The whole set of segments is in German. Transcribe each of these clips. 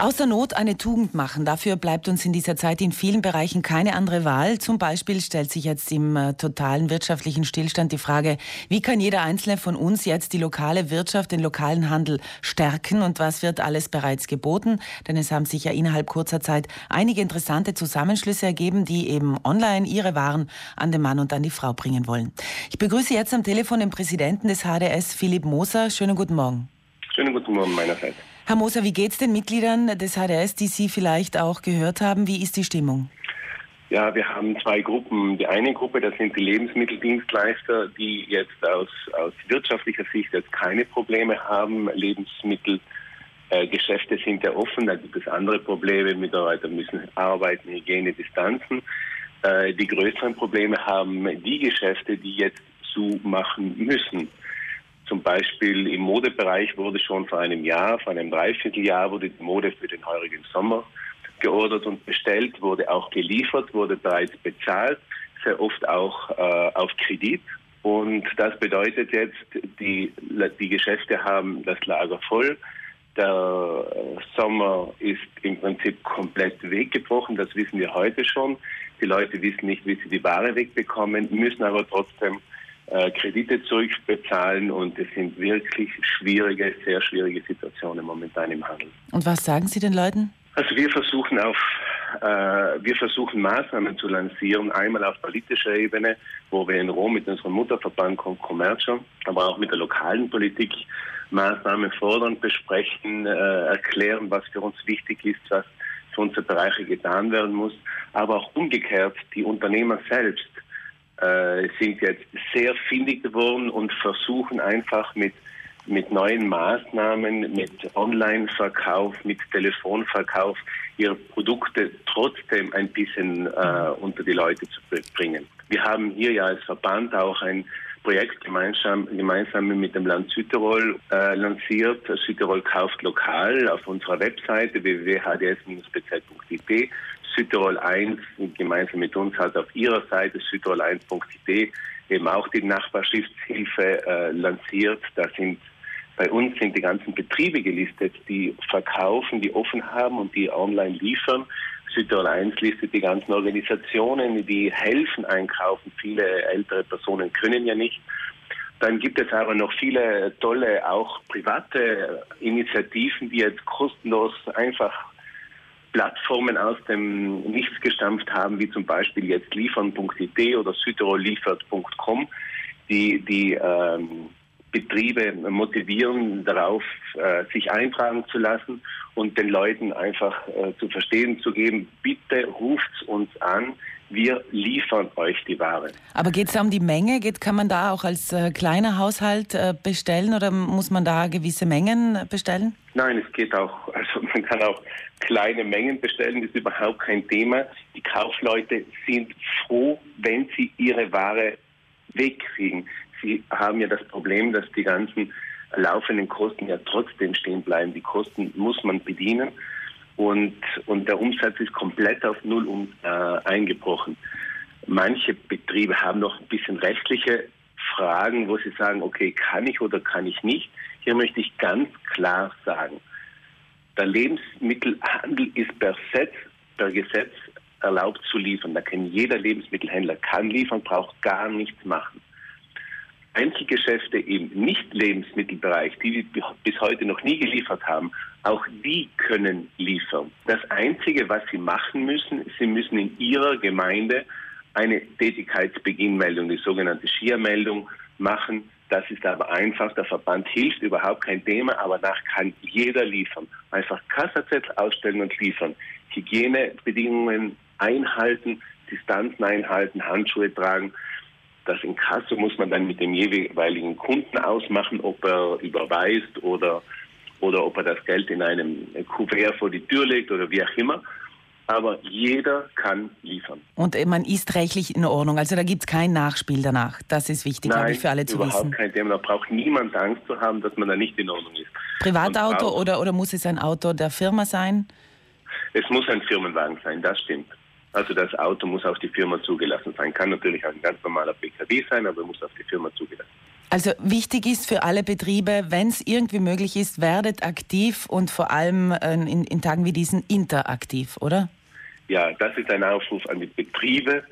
Aus der Not eine Tugend machen. Dafür bleibt uns in dieser Zeit in vielen Bereichen keine andere Wahl. Zum Beispiel stellt sich jetzt im äh, totalen wirtschaftlichen Stillstand die Frage, wie kann jeder Einzelne von uns jetzt die lokale Wirtschaft, den lokalen Handel stärken und was wird alles bereits geboten? Denn es haben sich ja innerhalb kurzer Zeit einige interessante Zusammenschlüsse ergeben, die eben online ihre Waren an den Mann und an die Frau bringen wollen. Ich begrüße jetzt am Telefon den Präsidenten des HDS, Philipp Moser. Schönen guten Morgen. Schönen guten Morgen meinerseits. Herr Moser, wie geht es den Mitgliedern des HDS, die Sie vielleicht auch gehört haben? Wie ist die Stimmung? Ja, wir haben zwei Gruppen. Die eine Gruppe, das sind die Lebensmitteldienstleister, die jetzt aus, aus wirtschaftlicher Sicht jetzt keine Probleme haben. Lebensmittelgeschäfte äh, sind ja offen, da gibt es andere Probleme. Mitarbeiter müssen arbeiten, Hygiene, Distanzen. Äh, die größeren Probleme haben die Geschäfte, die jetzt zumachen müssen. Zum Beispiel im Modebereich wurde schon vor einem Jahr, vor einem Dreivierteljahr wurde die Mode für den heurigen Sommer geordert und bestellt, wurde auch geliefert, wurde bereits bezahlt, sehr oft auch äh, auf Kredit. Und das bedeutet jetzt, die, die Geschäfte haben das Lager voll. Der Sommer ist im Prinzip komplett weggebrochen, das wissen wir heute schon. Die Leute wissen nicht, wie sie die Ware wegbekommen, müssen aber trotzdem äh, Kredite zurückbezahlen und es sind wirklich schwierige, sehr schwierige Situationen momentan im Handel. Und was sagen Sie den Leuten? Also wir versuchen auf äh, wir versuchen Maßnahmen zu lancieren, einmal auf politischer Ebene, wo wir in Rom mit unserem Mutterverband Commercio, aber auch mit der lokalen Politik Maßnahmen fordern, besprechen, äh, erklären, was für uns wichtig ist, was für unsere Bereiche getan werden muss, aber auch umgekehrt die Unternehmer selbst äh, sind jetzt sehr findig geworden und versuchen einfach mit mit neuen Maßnahmen, mit Online-Verkauf, mit Telefonverkauf ihre Produkte trotzdem ein bisschen äh, unter die Leute zu bringen. Wir haben hier ja als Verband auch ein Projekt gemeinsam, gemeinsam mit dem Land Südtirol äh, lanciert. Südtirol kauft lokal auf unserer Webseite www.hds-bz.it Südtirol 1 gemeinsam mit uns hat auf ihrer Seite südtirol1.de eben auch die Nachbarschaftshilfe äh, lanciert. Da sind bei uns sind die ganzen Betriebe gelistet, die verkaufen, die offen haben und die online liefern. Südtirol 1 listet die ganzen Organisationen, die helfen einkaufen. Viele ältere Personen können ja nicht. Dann gibt es aber noch viele tolle, auch private Initiativen, die jetzt kostenlos einfach Plattformen aus dem Nichts gestampft haben, wie zum Beispiel jetzt liefern.it oder südtirolliefert.com, die, die ähm, Betriebe motivieren, darauf äh, sich eintragen zu lassen und den Leuten einfach äh, zu verstehen zu geben, bitte ruft uns an, wir liefern euch die Ware. Aber geht es da um die Menge? Geht, kann man da auch als äh, kleiner Haushalt äh, bestellen oder muss man da gewisse Mengen bestellen? Nein, es geht auch, also man kann auch kleine Mengen bestellen, ist überhaupt kein Thema. Die Kaufleute sind froh, wenn sie ihre Ware wegkriegen. Sie haben ja das Problem, dass die ganzen laufenden Kosten ja trotzdem stehen bleiben. Die Kosten muss man bedienen und, und der Umsatz ist komplett auf Null um, äh, eingebrochen. Manche Betriebe haben noch ein bisschen rechtliche Fragen, wo sie sagen, okay, kann ich oder kann ich nicht. Hier möchte ich ganz klar sagen, der Lebensmittelhandel ist per, Set, per Gesetz erlaubt zu liefern. Da kann jeder Lebensmittelhändler kann liefern, braucht gar nichts machen. Einzelgeschäfte im Nicht-Lebensmittelbereich, die bis heute noch nie geliefert haben, auch die können liefern. Das Einzige, was sie machen müssen, sie müssen in ihrer Gemeinde eine Tätigkeitsbeginnmeldung, die sogenannte Schiermeldung machen. Das ist aber einfach, der Verband hilft, überhaupt kein Thema, aber danach kann jeder liefern. Einfach Kassazettel ausstellen und liefern. Hygienebedingungen einhalten, Distanzen einhalten, Handschuhe tragen. Das Inkasso muss man dann mit dem jeweiligen Kunden ausmachen, ob er überweist oder, oder ob er das Geld in einem Kuvert vor die Tür legt oder wie auch immer. Aber jeder kann liefern. Und man ist rechtlich in Ordnung. Also da gibt es kein Nachspiel danach. Das ist wichtig, glaube ich, für alle zu überhaupt wissen. kein Thema. Da braucht niemand Angst zu haben, dass man da nicht in Ordnung ist. Privatauto oder, oder muss es ein Auto der Firma sein? Es muss ein Firmenwagen sein, das stimmt. Also das Auto muss auf die Firma zugelassen sein. Kann natürlich ein ganz normaler PKW sein, aber muss auf die Firma zugelassen. Also wichtig ist für alle Betriebe, wenn es irgendwie möglich ist, werdet aktiv und vor allem äh, in, in Tagen wie diesen interaktiv, oder? Ja, das ist ein Aufruf an die Betriebe.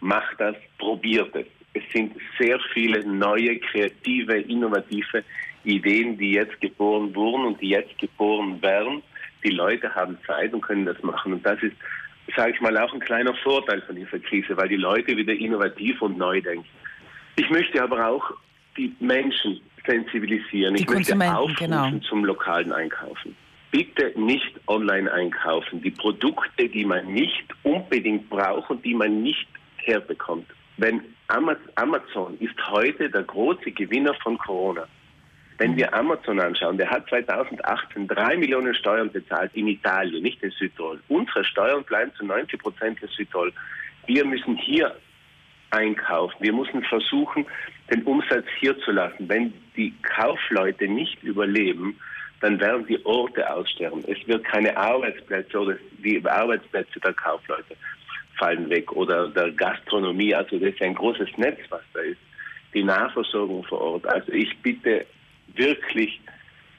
Macht das, probiert es. Es sind sehr viele neue, kreative, innovative Ideen, die jetzt geboren wurden und die jetzt geboren werden. Die Leute haben Zeit und können das machen. Und das ist, sage ich mal, auch ein kleiner Vorteil von dieser Krise, weil die Leute wieder innovativ und neu denken. Ich möchte aber auch die Menschen sensibilisieren. Die ich möchte aufrufen genau. zum lokalen Einkaufen. Bitte nicht online einkaufen. Die Produkte, die man nicht unbedingt braucht und die man nicht herbekommt. Wenn Amazon ist heute der große Gewinner von Corona. Wenn wir Amazon anschauen, der hat 2018 drei Millionen Steuern bezahlt in Italien, nicht in Südtirol. Unsere Steuern bleiben zu 90 Prozent in Südtirol. Wir müssen hier einkaufen. Wir müssen versuchen, den Umsatz hier zu lassen. Wenn die Kaufleute nicht überleben, dann werden die Orte aussterben. Es wird keine Arbeitsplätze oder die Arbeitsplätze der Kaufleute fallen weg oder der Gastronomie. Also das ist ein großes Netz, was da ist. Die Nahversorgung vor Ort. Also ich bitte wirklich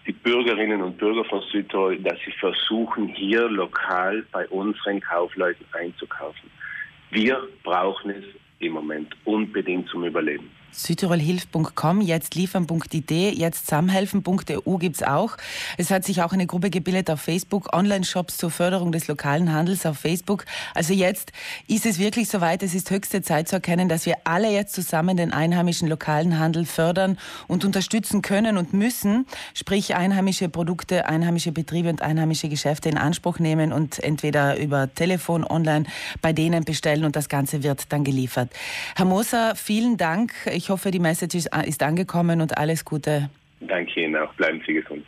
die Bürgerinnen und Bürger von Südtirol, dass sie versuchen, hier lokal bei unseren Kaufleuten einzukaufen. Wir brauchen es im Moment unbedingt zum Überleben. Südtirolhilf.com, jetzt liefern.id, jetzt samhelfen.eu gibt es auch. Es hat sich auch eine Gruppe gebildet auf Facebook, Online-Shops zur Förderung des lokalen Handels auf Facebook. Also jetzt ist es wirklich soweit, es ist höchste Zeit zu erkennen, dass wir alle jetzt zusammen den einheimischen lokalen Handel fördern und unterstützen können und müssen, sprich einheimische Produkte, einheimische Betriebe und einheimische Geschäfte in Anspruch nehmen und entweder über Telefon, online bei denen bestellen und das Ganze wird dann geliefert. Herr Moser, vielen Dank. Ich hoffe, die Message ist, ist angekommen und alles Gute. Danke Ihnen auch. Bleiben Sie gesund.